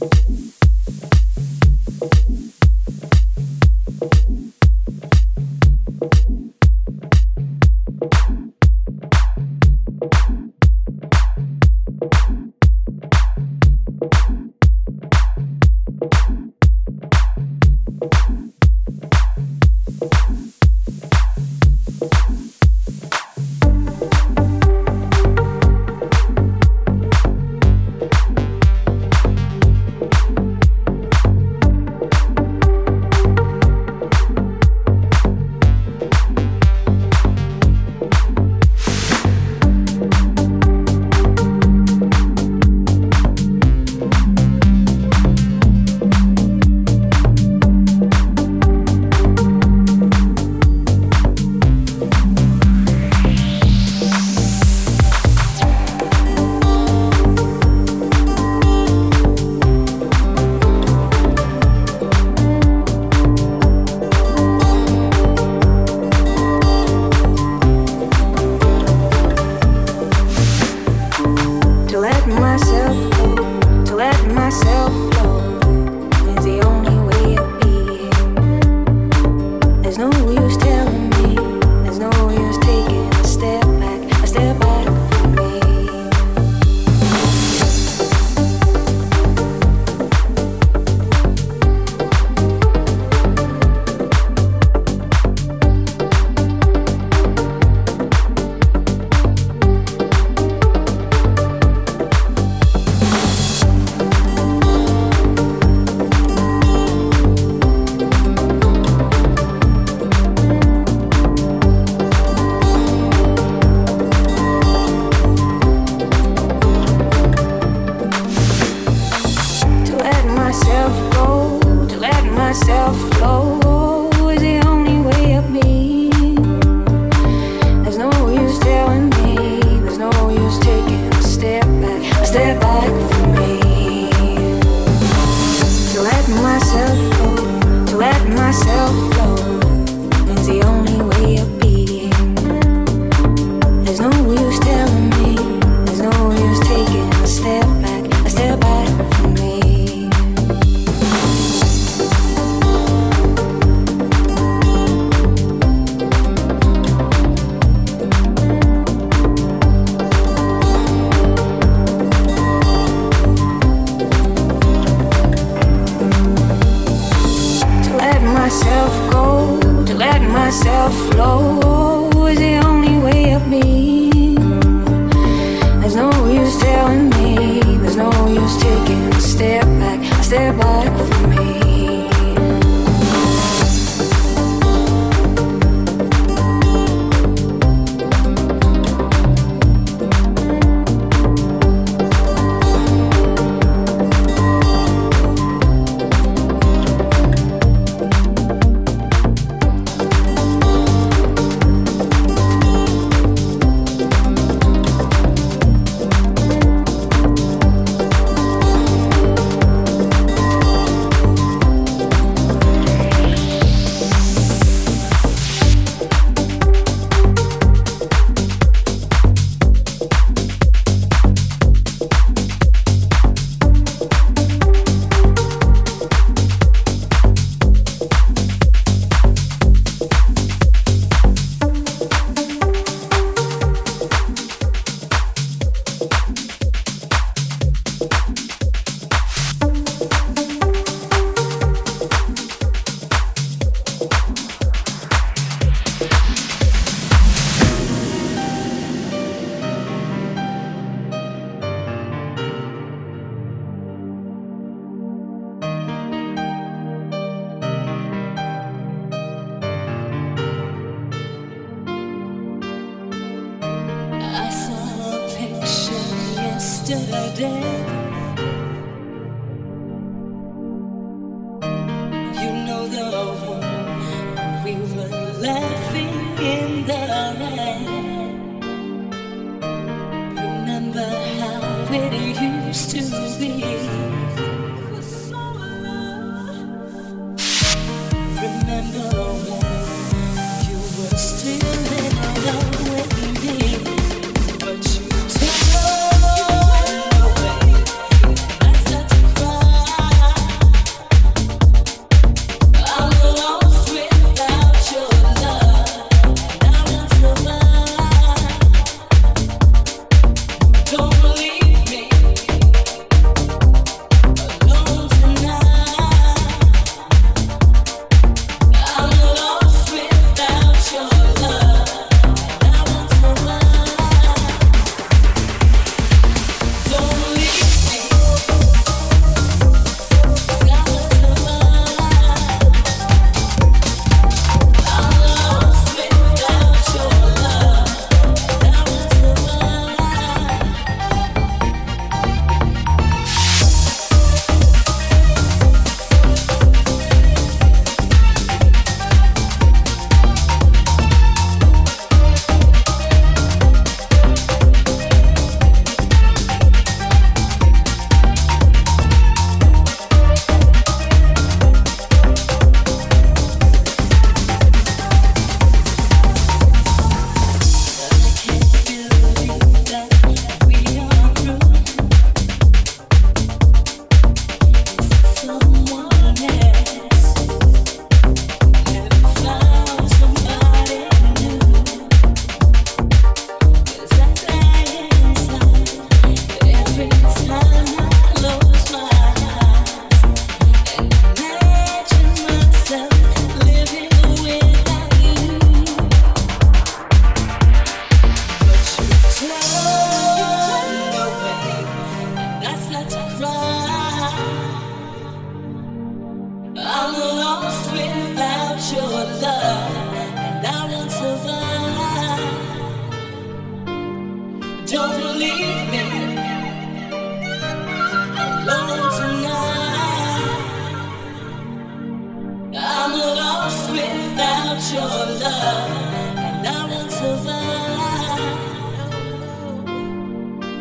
cry.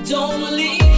don't leave.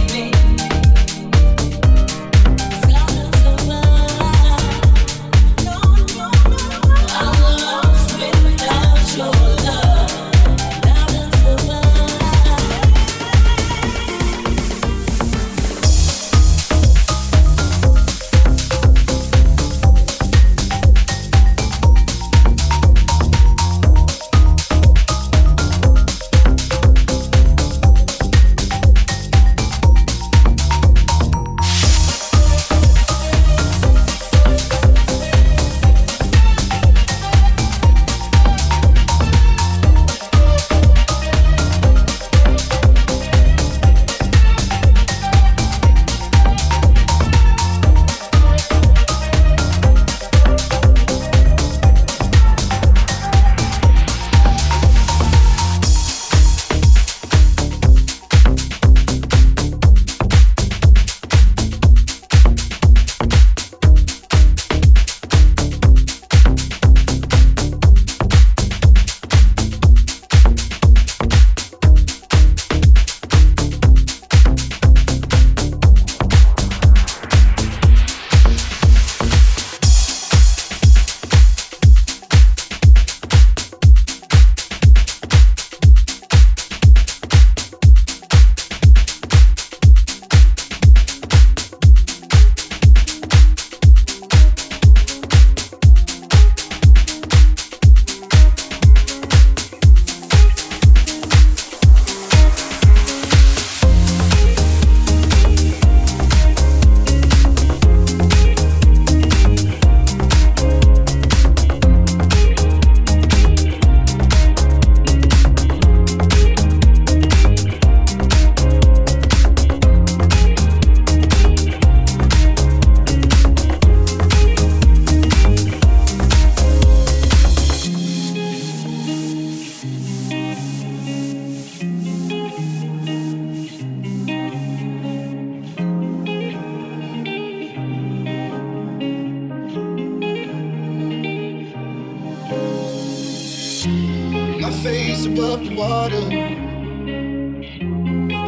Face above the water.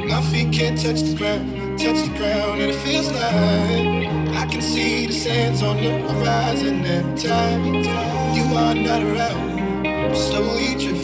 My feet can't touch the ground, touch the ground, and it feels like I can see the sands on the horizon every time you are not around. I'm slowly drifting.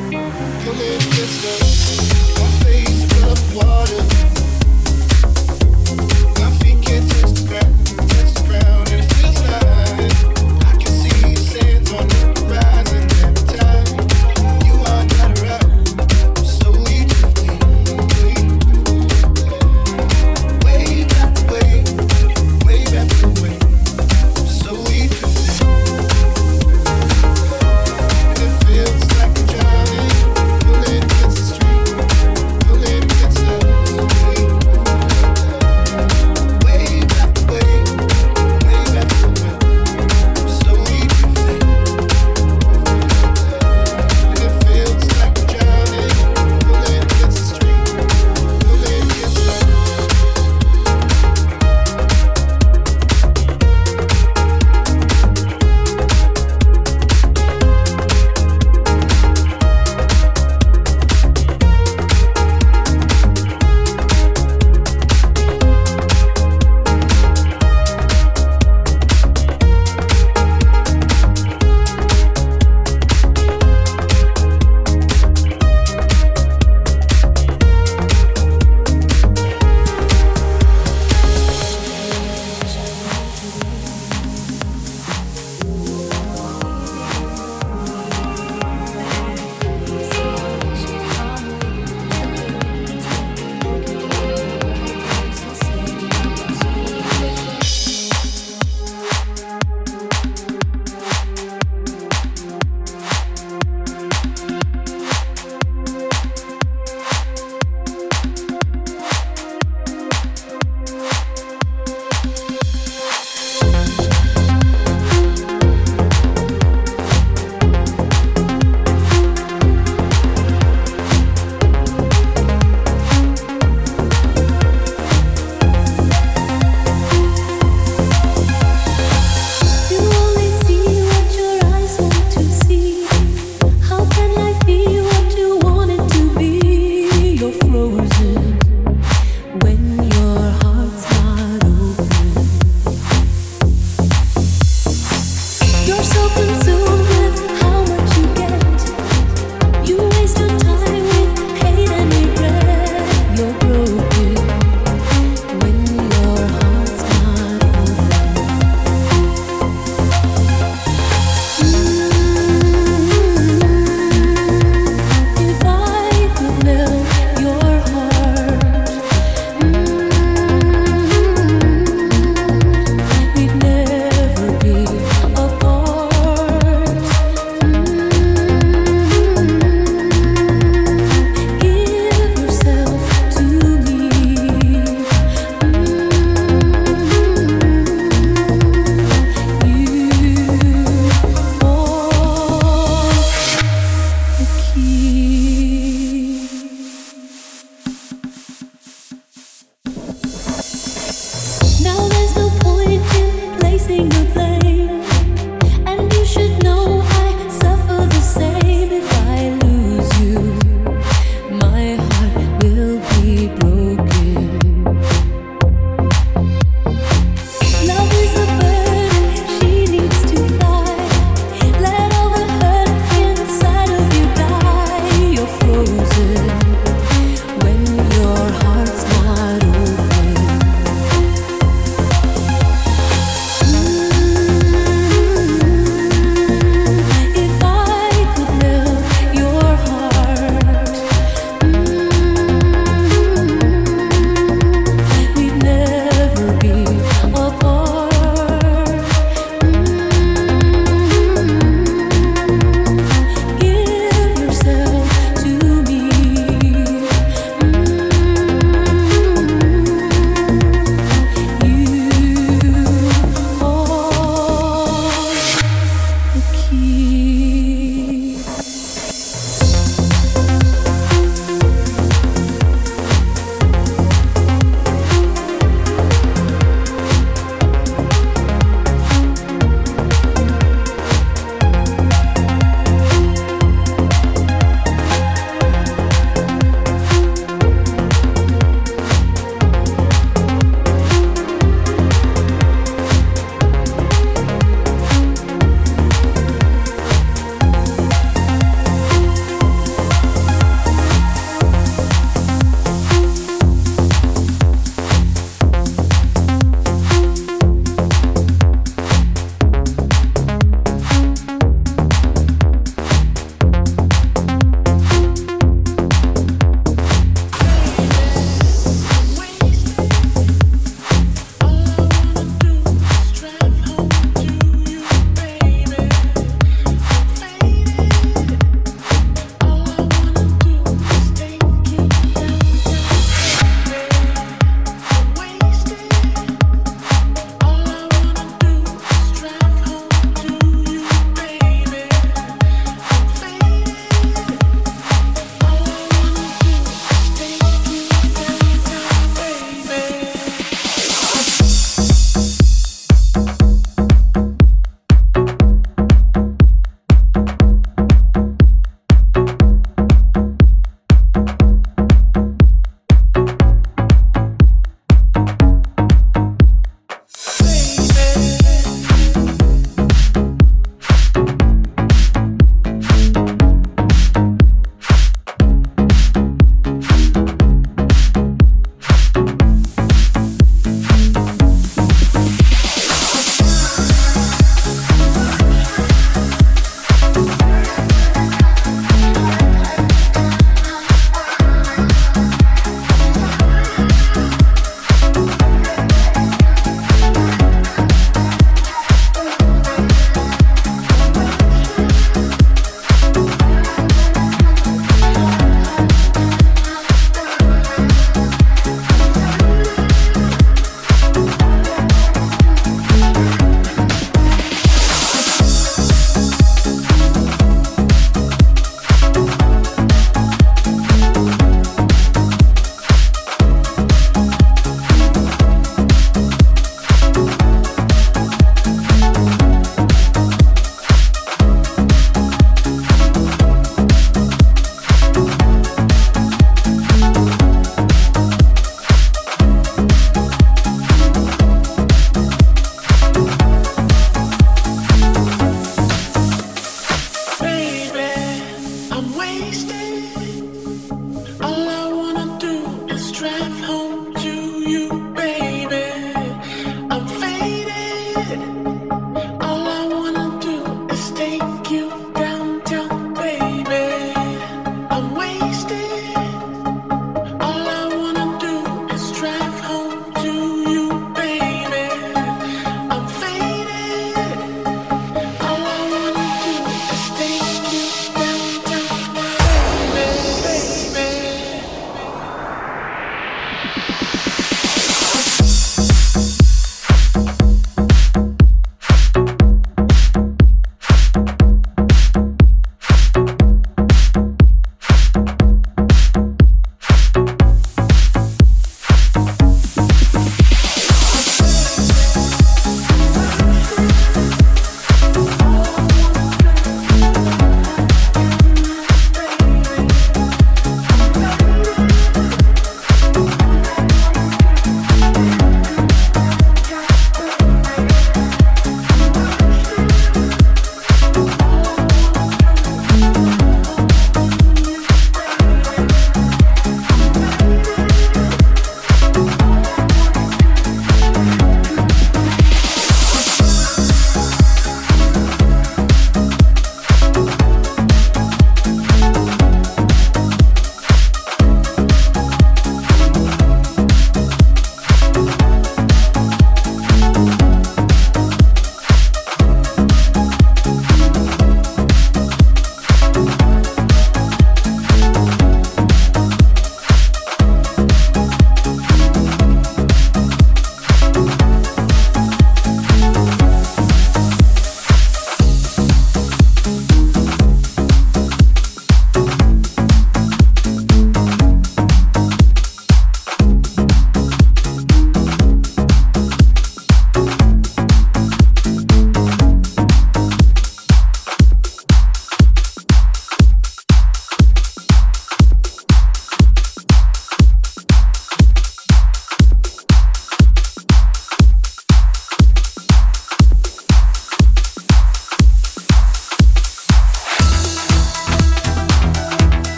pulling against the. My face above the water.